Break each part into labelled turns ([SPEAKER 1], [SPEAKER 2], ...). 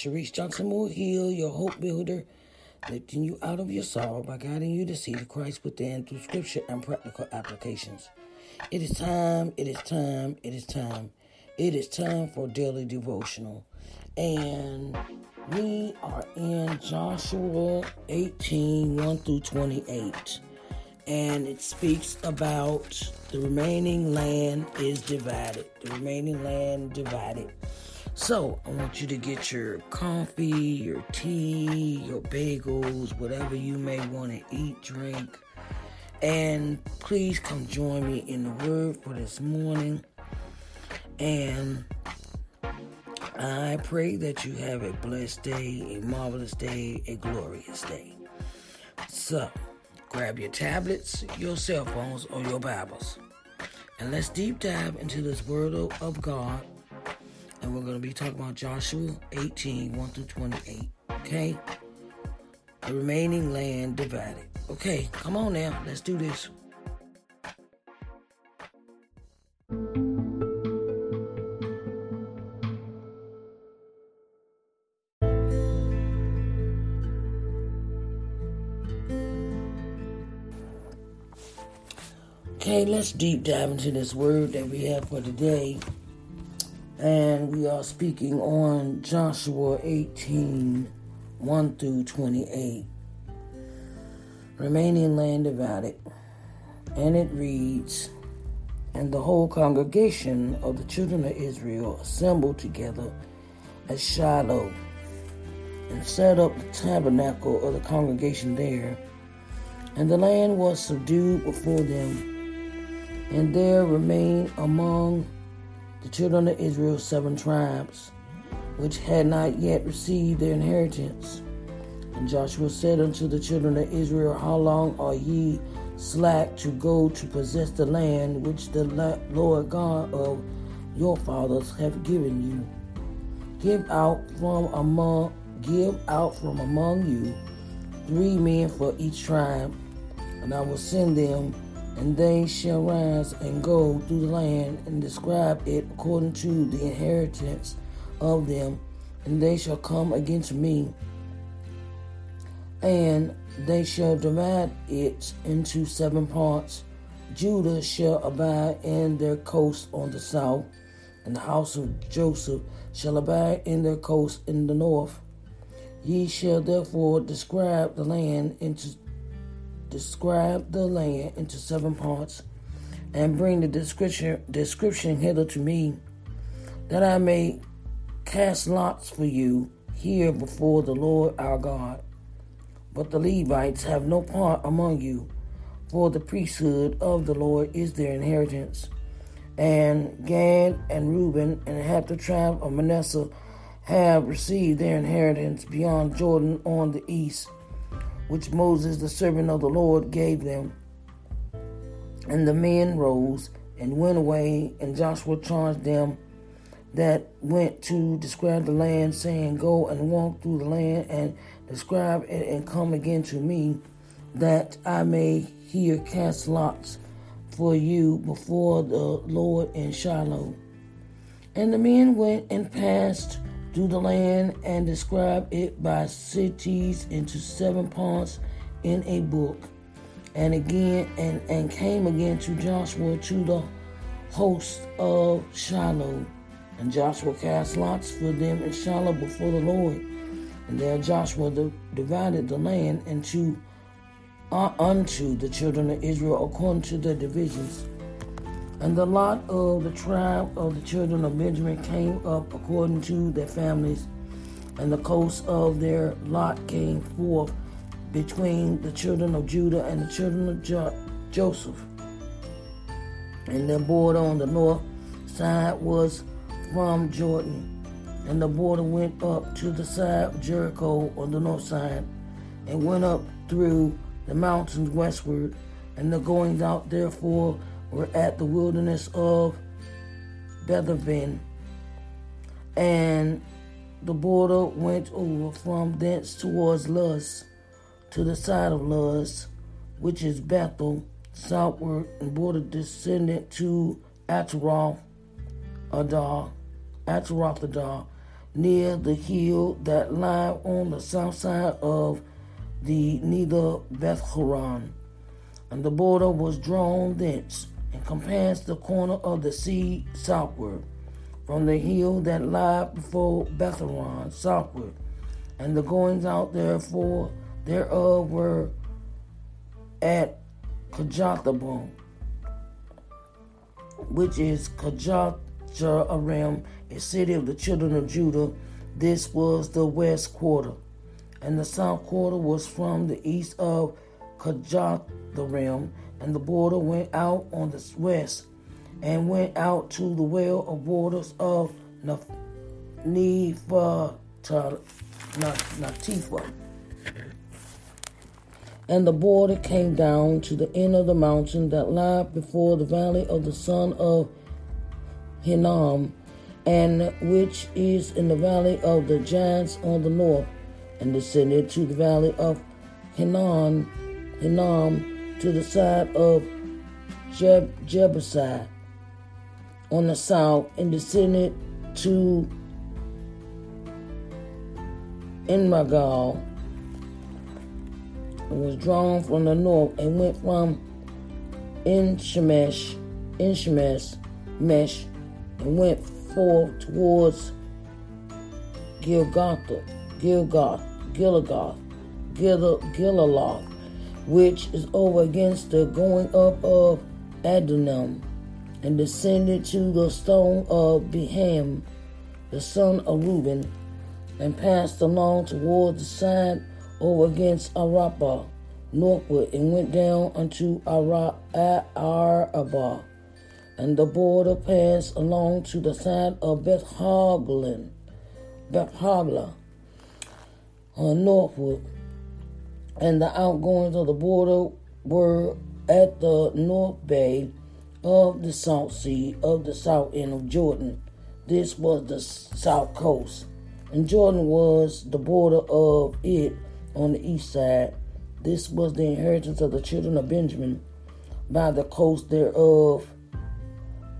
[SPEAKER 1] Sharice Johnson will heal your hope builder, lifting you out of your sorrow by guiding you to see the Christ within through scripture and practical applications. It is time, it is time, it is time. It is time for daily devotional. And we are in Joshua 18 1 through 28. And it speaks about the remaining land is divided. The remaining land divided. So I want you to get your coffee, your tea, your bagels, whatever you may want to eat, drink. And please come join me in the word for this morning. And I pray that you have a blessed day, a marvelous day, a glorious day. So, grab your tablets, your cell phones, or your Bibles. And let's deep dive into this word of God. And we're going to be talking about Joshua 18 1 through 28. Okay? The remaining land divided. Okay, come on now. Let's do this. Okay, let's deep dive into this word that we have for today. And we are speaking on Joshua 18 1 through 28. Remaining land divided. And it reads, And the whole congregation of the children of Israel assembled together at Shiloh and set up the tabernacle of the congregation there. And the land was subdued before them. And there remained among the children of Israel seven tribes, which had not yet received their inheritance. And Joshua said unto the children of Israel, How long are ye slack to go to possess the land which the Lord God of your fathers have given you? Give out from among give out from among you three men for each tribe, and I will send them and they shall rise and go through the land and describe it according to the inheritance of them, and they shall come against me, and they shall divide it into seven parts. Judah shall abide in their coast on the south, and the house of Joseph shall abide in their coast in the north. Ye shall therefore describe the land into describe the land into seven parts, and bring the description, description hither to me, that I may cast lots for you here before the Lord our God. But the Levites have no part among you, for the priesthood of the Lord is their inheritance. And Gad and Reuben and half the tribe of Manasseh have received their inheritance beyond Jordan on the east which Moses, the servant of the Lord, gave them. And the men rose and went away, and Joshua charged them that went to describe the land, saying, Go and walk through the land and describe it, and come again to me, that I may here cast lots for you before the Lord in Shiloh. And the men went and passed through the land and describe it by cities into seven parts in a book. And again, and, and came again to Joshua to the host of Shiloh. And Joshua cast lots for them in Shiloh before the Lord. And there Joshua divided the land into uh, unto the children of Israel according to their divisions. And the lot of the tribe of the children of Benjamin came up according to their families, and the coast of their lot came forth between the children of Judah and the children of jo- Joseph. And their border on the north side was from Jordan, and the border went up to the side of Jericho on the north side, and went up through the mountains westward, and the goings out therefore were at the wilderness of Bethaven, and the border went over from thence towards Luz, to the side of Luz, which is Bethel, southward, and border descended to Ataroth Adar, Ataroth Adar, near the hill that lie on the south side of the Nether Beth Horon. And the border was drawn thence and compares the corner of the sea southward, from the hill that lie before Betharon southward, and the goings out therefore thereof were at Kajathabon, which is Kajathjearim, a city of the children of Judah. This was the west quarter, and the south quarter was from the east of Kajatharim and the border went out on the west and went out to the well of waters of Netiphah. And the border came down to the end of the mountain that lie before the valley of the son of Hinnom, and which is in the valley of the giants on the north, and descended to the valley of Hinnom, Hinnom to the side of Jeb- on the south and descended to Enmagal and was drawn from the north and went from Enshemesh, Enshemesh, Mesh, and went forth towards Gilgotha, Gilgoth, Gilgoth, Gil- which is over against the going up of Adonam, and descended to the stone of Beham, the son of Reuben, and passed along toward the side over against Arabah, northward, and went down unto Arabah, and the border passed along to the side of Beth Haglin, Beth Hagla, uh, northward, and the outgoings of the border were at the north bay of the South Sea of the south end of Jordan. This was the south coast, and Jordan was the border of it on the east side. This was the inheritance of the children of Benjamin by the coast thereof,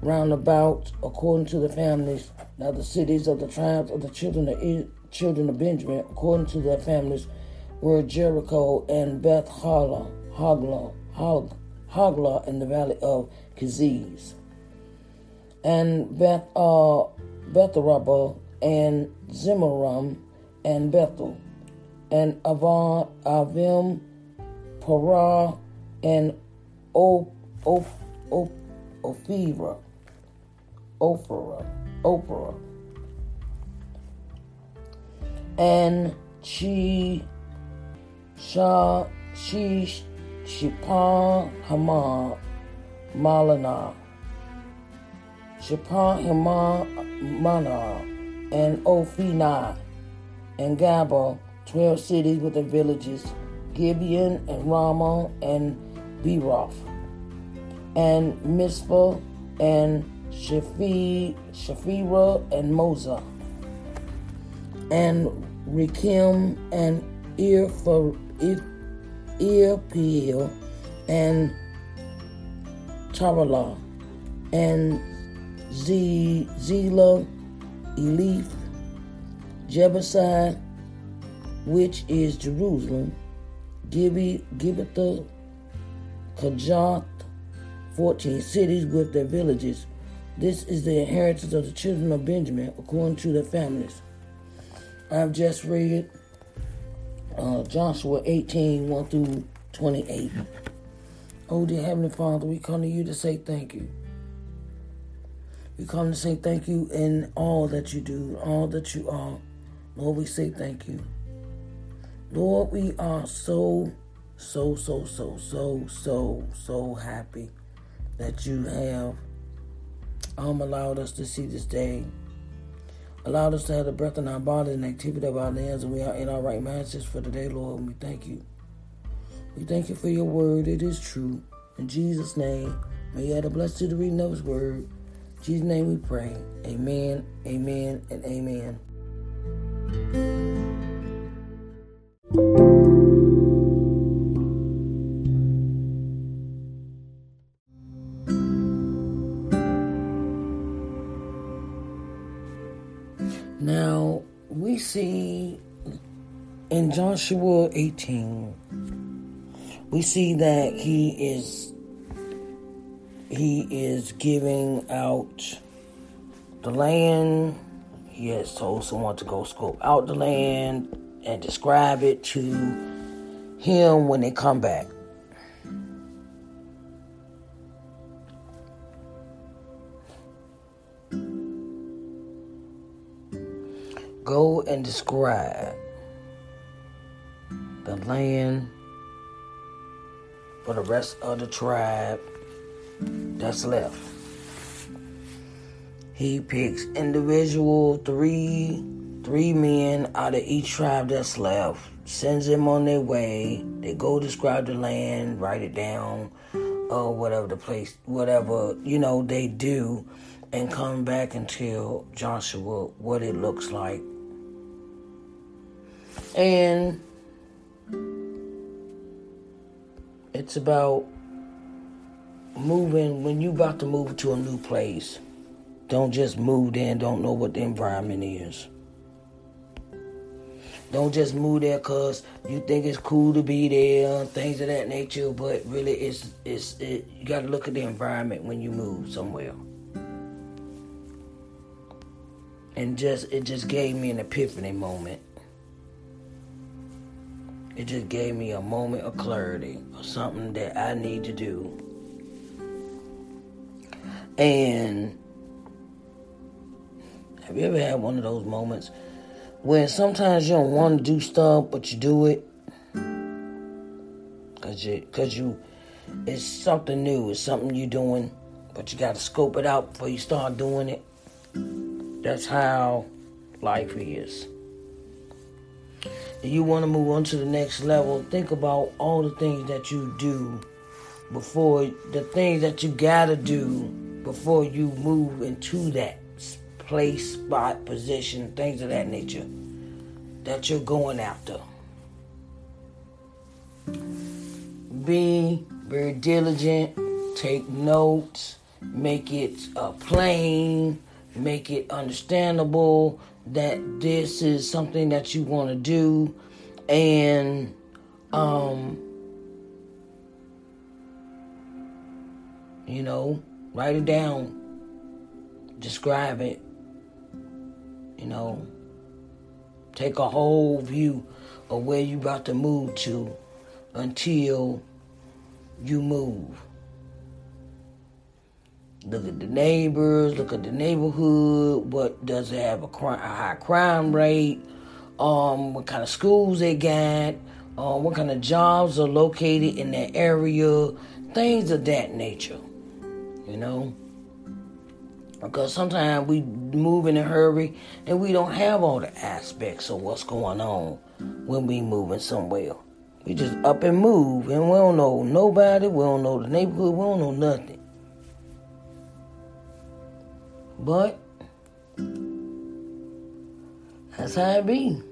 [SPEAKER 1] round about, according to the families. Now the cities of the tribes of the children of children of Benjamin, according to their families, were Jericho and Beth Hagla, Hagla, Hagla in the valley of Keziz, and Beth uh, Betharaba and Zimmeram and Bethel, and Avon, Avim, Parah, and O, o, o, Ophira, Ophira, Ophira, and Chi, Shah, She, Shipah, Hamah, Malana, Mana, and Ophina, and Gaba, twelve cities with their villages, Gibeon and Ramah and Beroth, and Mizpah and Shaphi, Shafira and Moza, and Rekem and Irpeel and Tarala, and Zela, Elif, Jebusai, which is Jerusalem, Gibbetha, Kajath, 14 cities with their villages. This is the inheritance of the children of Benjamin according to their families. I've just read uh, Joshua 18 1 through 28. Oh, dear Heavenly Father, we come to you to say thank you. We come to say thank you in all that you do, all that you are. Lord, we say thank you. Lord, we are so, so, so, so, so, so, so happy that you have um, allowed us to see this day. Allowed us to have the breath in our bodies and activity of our limbs, and we are in our right minds for today, Lord. We thank you. We thank you for your word. It is true. In Jesus' name, may you have the blessed to the reading of his word. In Jesus' name we pray. Amen, amen, and amen. Joshua 18 we see that he is he is giving out the land. He has told someone to go scope out the land and describe it to him when they come back. Go and describe the land for the rest of the tribe that's left. He picks individual three three men out of each tribe that's left, sends them on their way. They go describe the land, write it down, or whatever the place, whatever you know they do, and come back and tell Joshua what it looks like. And it's about moving when you about to move to a new place. Don't just move there and don't know what the environment is. Don't just move there cause you think it's cool to be there, things of that nature. But really, it's it's it, you got to look at the environment when you move somewhere. And just it just gave me an epiphany moment. It just gave me a moment of clarity of something that I need to do. And have you ever had one of those moments where sometimes you don't want to do stuff, but you do it? Cause you, cause you, it's something new. It's something you're doing, but you got to scope it out before you start doing it. That's how life is. You want to move on to the next level, think about all the things that you do before the things that you gotta do before you move into that place, spot, position, things of that nature that you're going after. Be very diligent, take notes, make it uh, plain, make it understandable that this is something that you want to do, and um, you know, write it down, describe it, you know, take a whole view of where you about to move to until you move. Look at the neighbors, look at the neighborhood, what does it have a, crime, a high crime rate, um, what kind of schools they got, um, what kind of jobs are located in that area, things of that nature, you know. Because sometimes we move in a hurry and we don't have all the aspects of what's going on when we moving somewhere. We just up and move and we don't know nobody, we don't know the neighborhood, we don't know nothing. But that's how it be.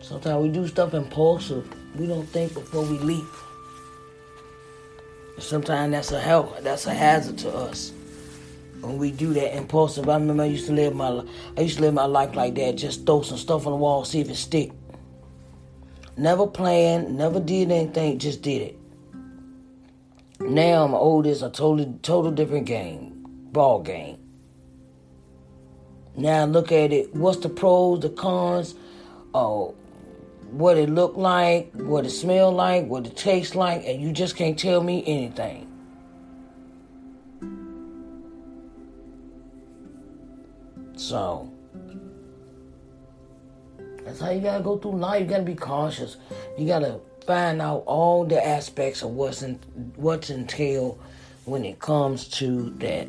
[SPEAKER 1] Sometimes we do stuff impulsive. We don't think before we leap. Sometimes that's a help. That's a hazard to us when we do that impulsive. I remember I used to live my I used to live my life like that. Just throw some stuff on the wall, see if it stick. Never planned, never did anything, just did it. Now I'm old. It's a totally total different game ball game. Now look at it. What's the pros, the cons? Oh, what it look like, what it smell like, what it tastes like, and you just can't tell me anything. So that's how you gotta go through life. You gotta be cautious. You gotta find out all the aspects of what's in, what's entailed when it comes to that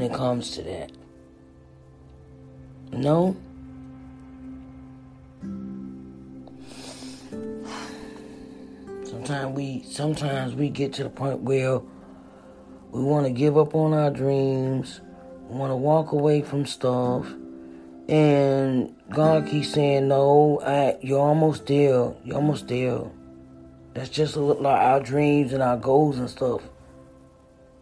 [SPEAKER 1] when it comes to that. No. Sometimes we sometimes we get to the point where we want to give up on our dreams, we want to walk away from stuff, and God keeps saying, "No, I, you're almost there. You're almost there." That's just like our dreams and our goals and stuff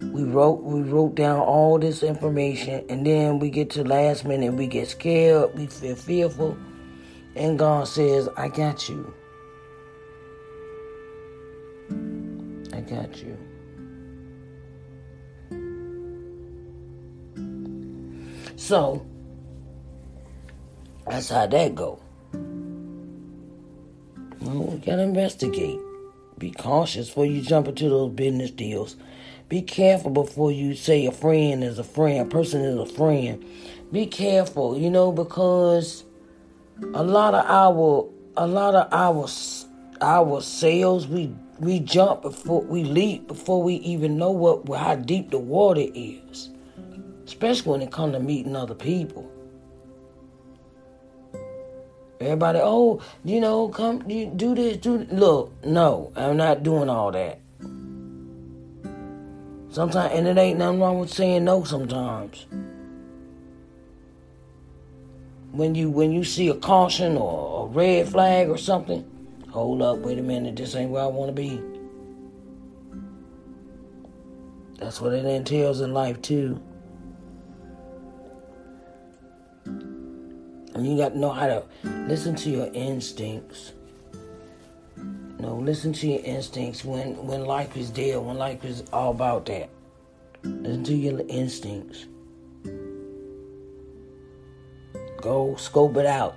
[SPEAKER 1] we wrote we wrote down all this information and then we get to last minute we get scared we feel fearful and god says i got you. I got you. So that's how that go. Well, we gotta investigate. Be cautious before you jump into those business deals be careful before you say a friend is a friend, a person is a friend. Be careful, you know, because a lot of our a lot of our our sales we we jump before we leap before we even know what how deep the water is. Especially when it comes to meeting other people. Everybody, oh, you know, come you do this, do look, no, I'm not doing all that. Sometimes, and it ain't nothing wrong with saying no. Sometimes, when you when you see a caution or a red flag or something, hold up, wait a minute, this ain't where I want to be. That's what it entails in life too. And you got to know how to listen to your instincts. No, listen to your instincts when when life is there, when life is all about that. Listen to your instincts. Go scope it out.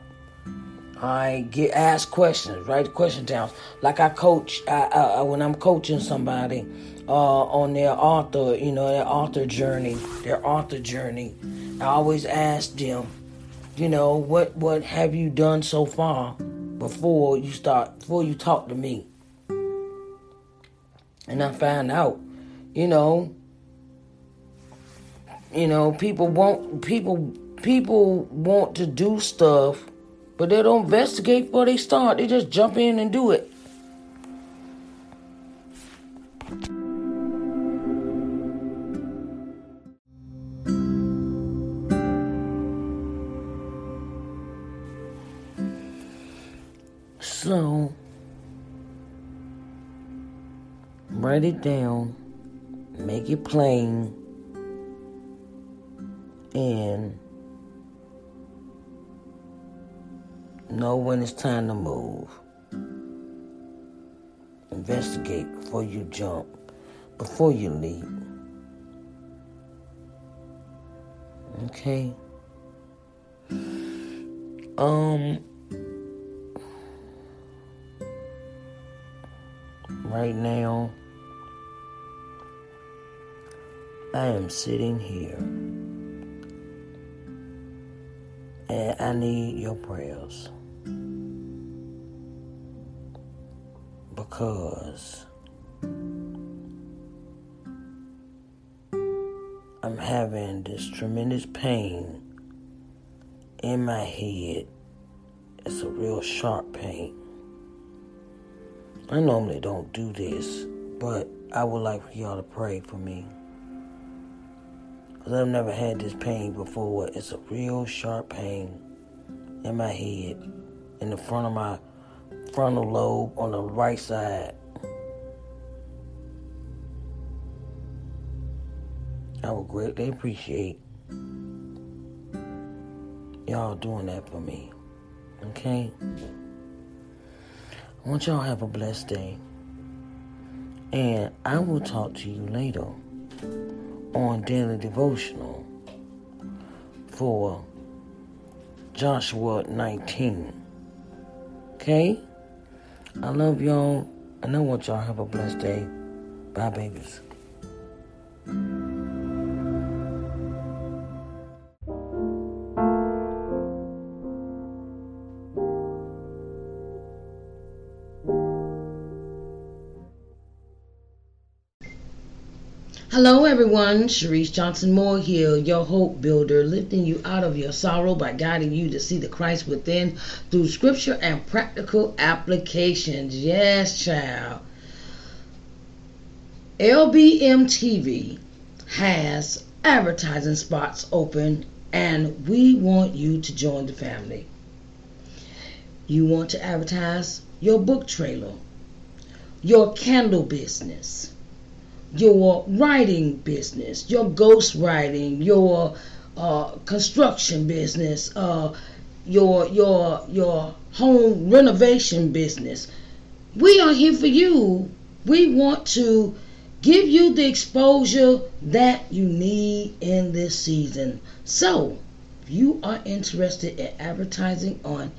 [SPEAKER 1] I get ask questions, write the question down. Like I coach, I, I, when I'm coaching somebody uh, on their author, you know, their author journey, their author journey. I always ask them, you know, what what have you done so far before you start, before you talk to me, and I find out, you know, you know, people want people people want to do stuff but they don't investigate before they start. They just jump in and do it. So, write it down, make it plain, and Know when it's time to move. Investigate before you jump, before you leap. Okay? Um, right now, I am sitting here and I need your prayers. because I'm having this tremendous pain in my head. It's a real sharp pain. I normally don't do this, but I would like for y'all to pray for me. Because I've never had this pain before. It's a real sharp pain in my head, in the front of my frontal lobe on the right side. I would greatly appreciate y'all doing that for me. Okay? I want y'all have a blessed day. And I will talk to you later on Daily Devotional for Joshua 19. Okay? I love y'all, and I want y'all have a blessed day. Bye, babies. Hello, everyone. Sharice Johnson Moore here, your hope builder, lifting you out of your sorrow by guiding you to see the Christ within through scripture and practical applications. Yes, child. LBM TV has advertising spots open, and we want you to join the family. You want to advertise your book trailer, your candle business your writing business, your ghost writing, your uh, construction business, uh, your your your home renovation business. We are here for you. We want to give you the exposure that you need in this season. So, if you are interested in advertising on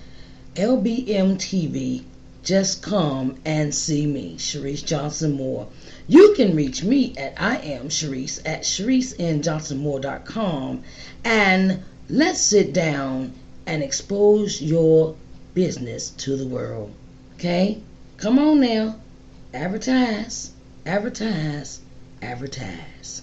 [SPEAKER 1] LBM TV, just come and see me, Sharice Johnson Moore. You can reach me at I am Sharice at ShariceNJohnsonMoore.com and let's sit down and expose your business to the world. Okay? Come on now. Advertise, advertise, advertise.